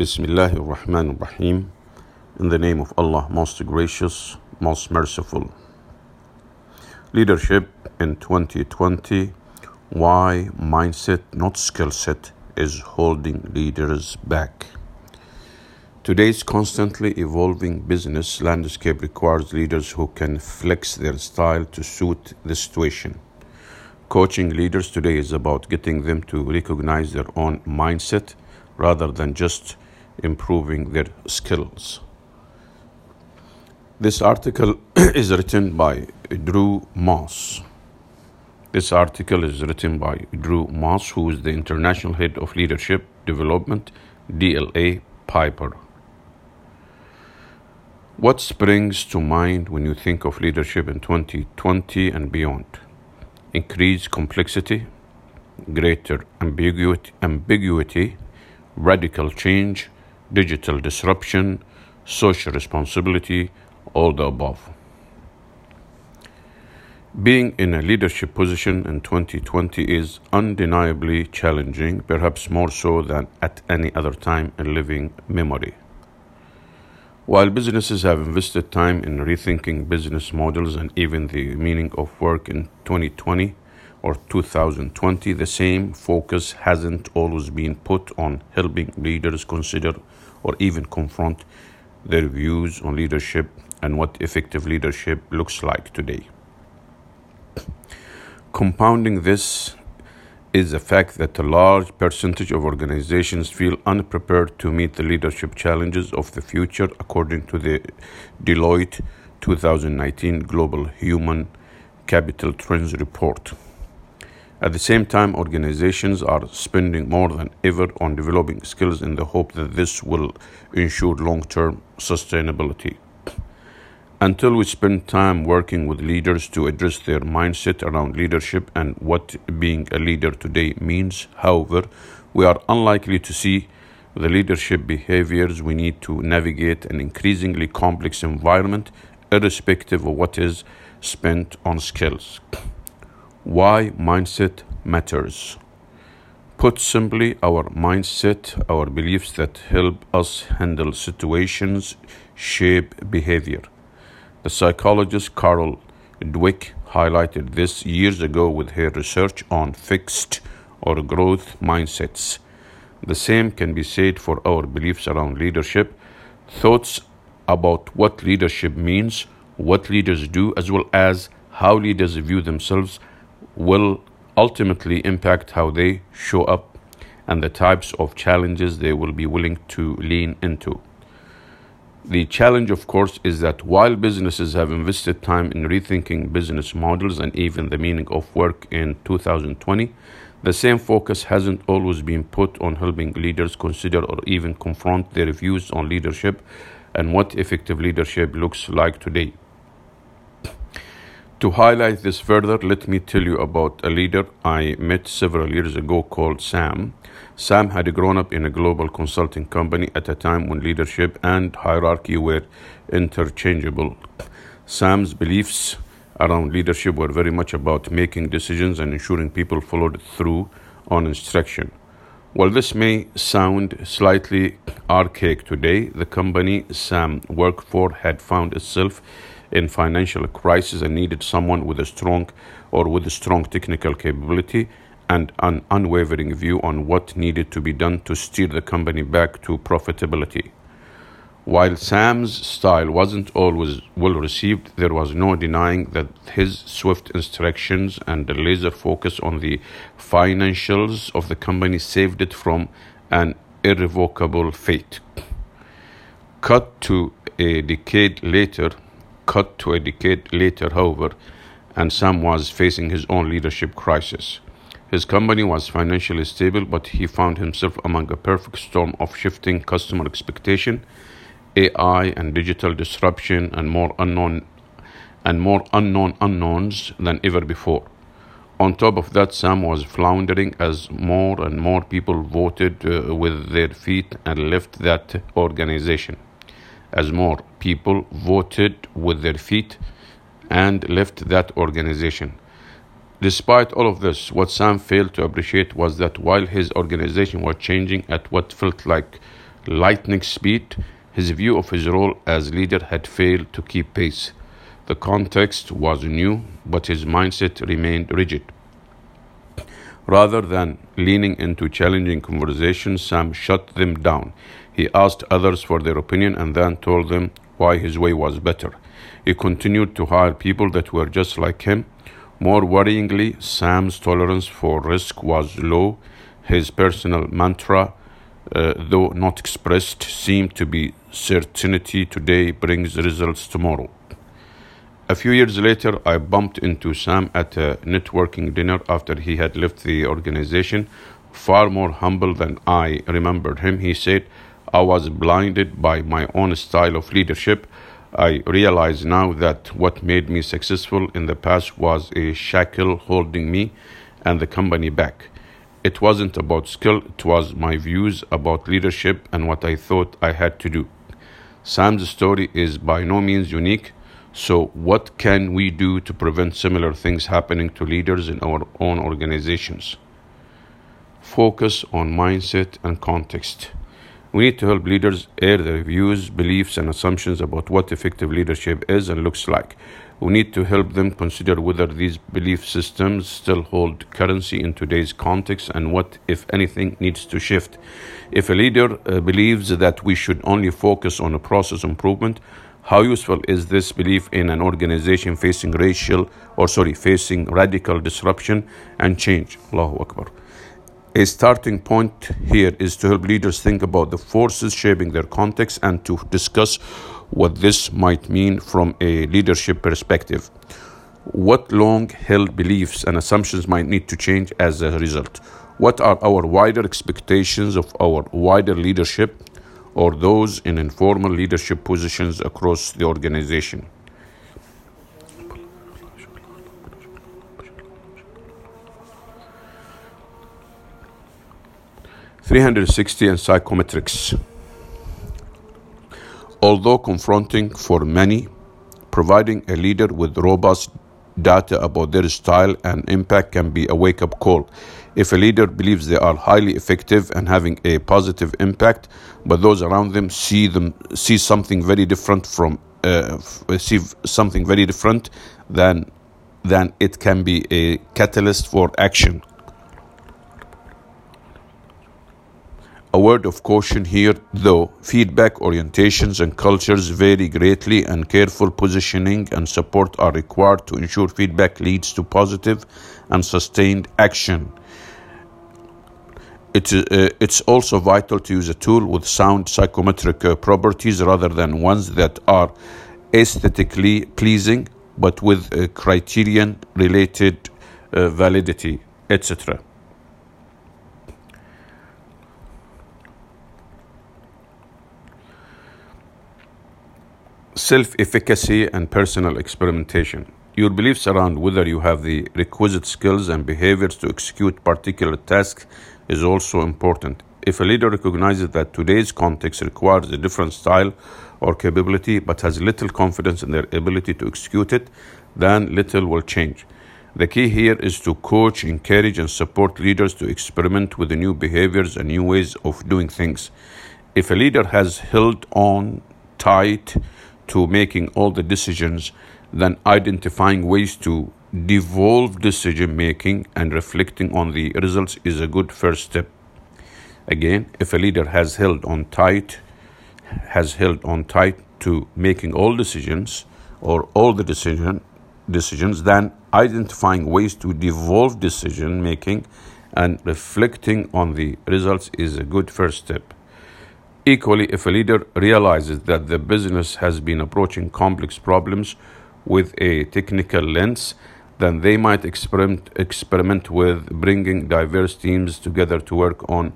Bismillah ar-Rahman ar-Rahim. In the name of Allah, most gracious, most merciful. Leadership in 2020. Why mindset, not skill set, is holding leaders back. Today's constantly evolving business landscape requires leaders who can flex their style to suit the situation. Coaching leaders today is about getting them to recognize their own mindset rather than just improving their skills. This article is written by Drew Moss. This article is written by Drew Moss, who is the International Head of Leadership Development, DLA Piper. What springs to mind when you think of leadership in 2020 and beyond? Increased complexity, greater ambiguity, ambiguity radical change, digital disruption, social responsibility, all the above. Being in a leadership position in 2020 is undeniably challenging, perhaps more so than at any other time in living memory. While businesses have invested time in rethinking business models and even the meaning of work in 2020 or 2020, the same focus hasn't always been put on helping leaders consider or even confront their views on leadership and what effective leadership looks like today. Compounding this is the fact that a large percentage of organizations feel unprepared to meet the leadership challenges of the future, according to the Deloitte 2019 Global Human Capital Trends Report. At the same time, organizations are spending more than ever on developing skills in the hope that this will ensure long term sustainability. Until we spend time working with leaders to address their mindset around leadership and what being a leader today means, however, we are unlikely to see the leadership behaviors we need to navigate an increasingly complex environment, irrespective of what is spent on skills. Why mindset matters. Put simply, our mindset, our beliefs that help us handle situations, shape behavior. The psychologist Carol Dweck highlighted this years ago with her research on fixed or growth mindsets. The same can be said for our beliefs around leadership, thoughts about what leadership means, what leaders do, as well as how leaders view themselves, will ultimately impact how they show up and the types of challenges they will be willing to lean into. The challenge, of course, is that while businesses have invested time in rethinking business models and even the meaning of work in 2020, the same focus hasn't always been put on helping leaders consider or even confront their views on leadership and what effective leadership looks like today. To highlight this further, let me tell you about a leader I met several years ago called Sam. Sam had grown up in a global consulting company at a time when leadership and hierarchy were interchangeable. Sam's beliefs around leadership were very much about making decisions and ensuring people followed through on instruction. While this may sound slightly archaic today, the company Sam worked for had found itself in financial crisis and needed someone with a strong or with a strong technical capability and an unwavering view on what needed to be done to steer the company back to profitability. While Sam's style wasn't always well received, there was no denying that his swift instructions and the laser focus on the financials of the company saved it from an irrevocable fate. Cut to a decade later, cut to a decade later, however, and Sam was facing his own leadership crisis. His company was financially stable, but he found himself among a perfect storm of shifting customer expectation, AI and digital disruption, and more unknown and more unknown unknowns than ever before. On top of that, Sam was floundering as more and more people voted uh, with their feet and left that organization. As more people voted with their feet and left that organization. Despite all of this, what Sam failed to appreciate was that while his organization was changing at what felt like lightning speed, his view of his role as leader had failed to keep pace. The context was new, but his mindset remained rigid. Rather than leaning into challenging conversations, Sam shut them down. He asked others for their opinion and then told them why his way was better. He continued to hire people that were just like him. More worryingly, Sam's tolerance for risk was low. His personal mantra, uh, though not expressed, seemed to be certainty today brings results tomorrow. A few years later, I bumped into Sam at a networking dinner after he had left the organization. Far more humble than I remembered him, he said, I was blinded by my own style of leadership. I realize now that what made me successful in the past was a shackle holding me and the company back. It wasn't about skill, it was my views about leadership and what I thought I had to do. Sam's story is by no means unique. So, what can we do to prevent similar things happening to leaders in our own organizations? Focus on mindset and context. We need to help leaders air their views, beliefs, and assumptions about what effective leadership is and looks like. We need to help them consider whether these belief systems still hold currency in today's context and what, if anything, needs to shift. If a leader uh, believes that we should only focus on a process improvement, how useful is this belief in an organization facing racial or sorry facing radical disruption and change? Allahu Akbar. A starting point here is to help leaders think about the forces shaping their context and to discuss what this might mean from a leadership perspective. What long held beliefs and assumptions might need to change as a result? What are our wider expectations of our wider leadership or those in informal leadership positions across the organization. Three hundred sixty and psychometrics. Although confronting for many, providing a leader with robust data about their style and impact can be a wake up call. If a leader believes they are highly effective and having a positive impact, but those around them see them see something very different from uh, see something very different, then then it can be a catalyst for action. A word of caution here, though feedback orientations and cultures vary greatly, and careful positioning and support are required to ensure feedback leads to positive and sustained action. It, uh, it's also vital to use a tool with sound psychometric uh, properties rather than ones that are aesthetically pleasing but with a criterion related uh, validity, etc. Self efficacy and personal experimentation. Your beliefs around whether you have the requisite skills and behaviors to execute particular tasks is also important. If a leader recognizes that today's context requires a different style or capability but has little confidence in their ability to execute it, then little will change. The key here is to coach, encourage, and support leaders to experiment with the new behaviors and new ways of doing things. If a leader has held on tight to making all the decisions, then identifying ways to devolve decision making and reflecting on the results is a good first step. Again, if a leader has held on tight, has held on tight to making all decisions or all the decision decisions, then identifying ways to devolve decision making and reflecting on the results is a good first step. Equally, if a leader realizes that the business has been approaching complex problems with a technical lens, then they might experiment, experiment with bringing diverse teams together to work on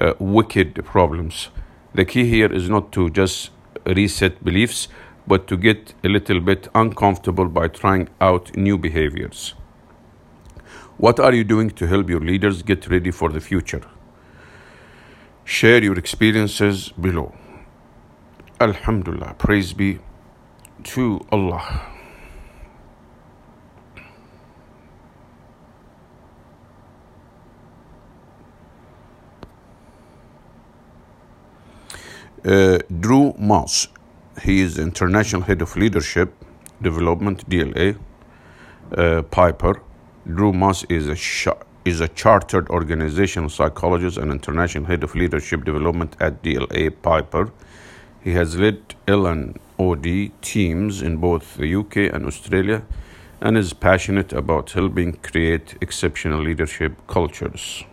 uh, wicked problems. The key here is not to just reset beliefs, but to get a little bit uncomfortable by trying out new behaviors. What are you doing to help your leaders get ready for the future? Share your experiences below. Alhamdulillah, praise be to Allah. Uh, Drew Moss, he is International Head of Leadership Development, DLA, uh, Piper. Drew Moss is a, sh- is a chartered organizational psychologist and international head of leadership development at DLA Piper. He has led L&OD teams in both the UK and Australia and is passionate about helping create exceptional leadership cultures.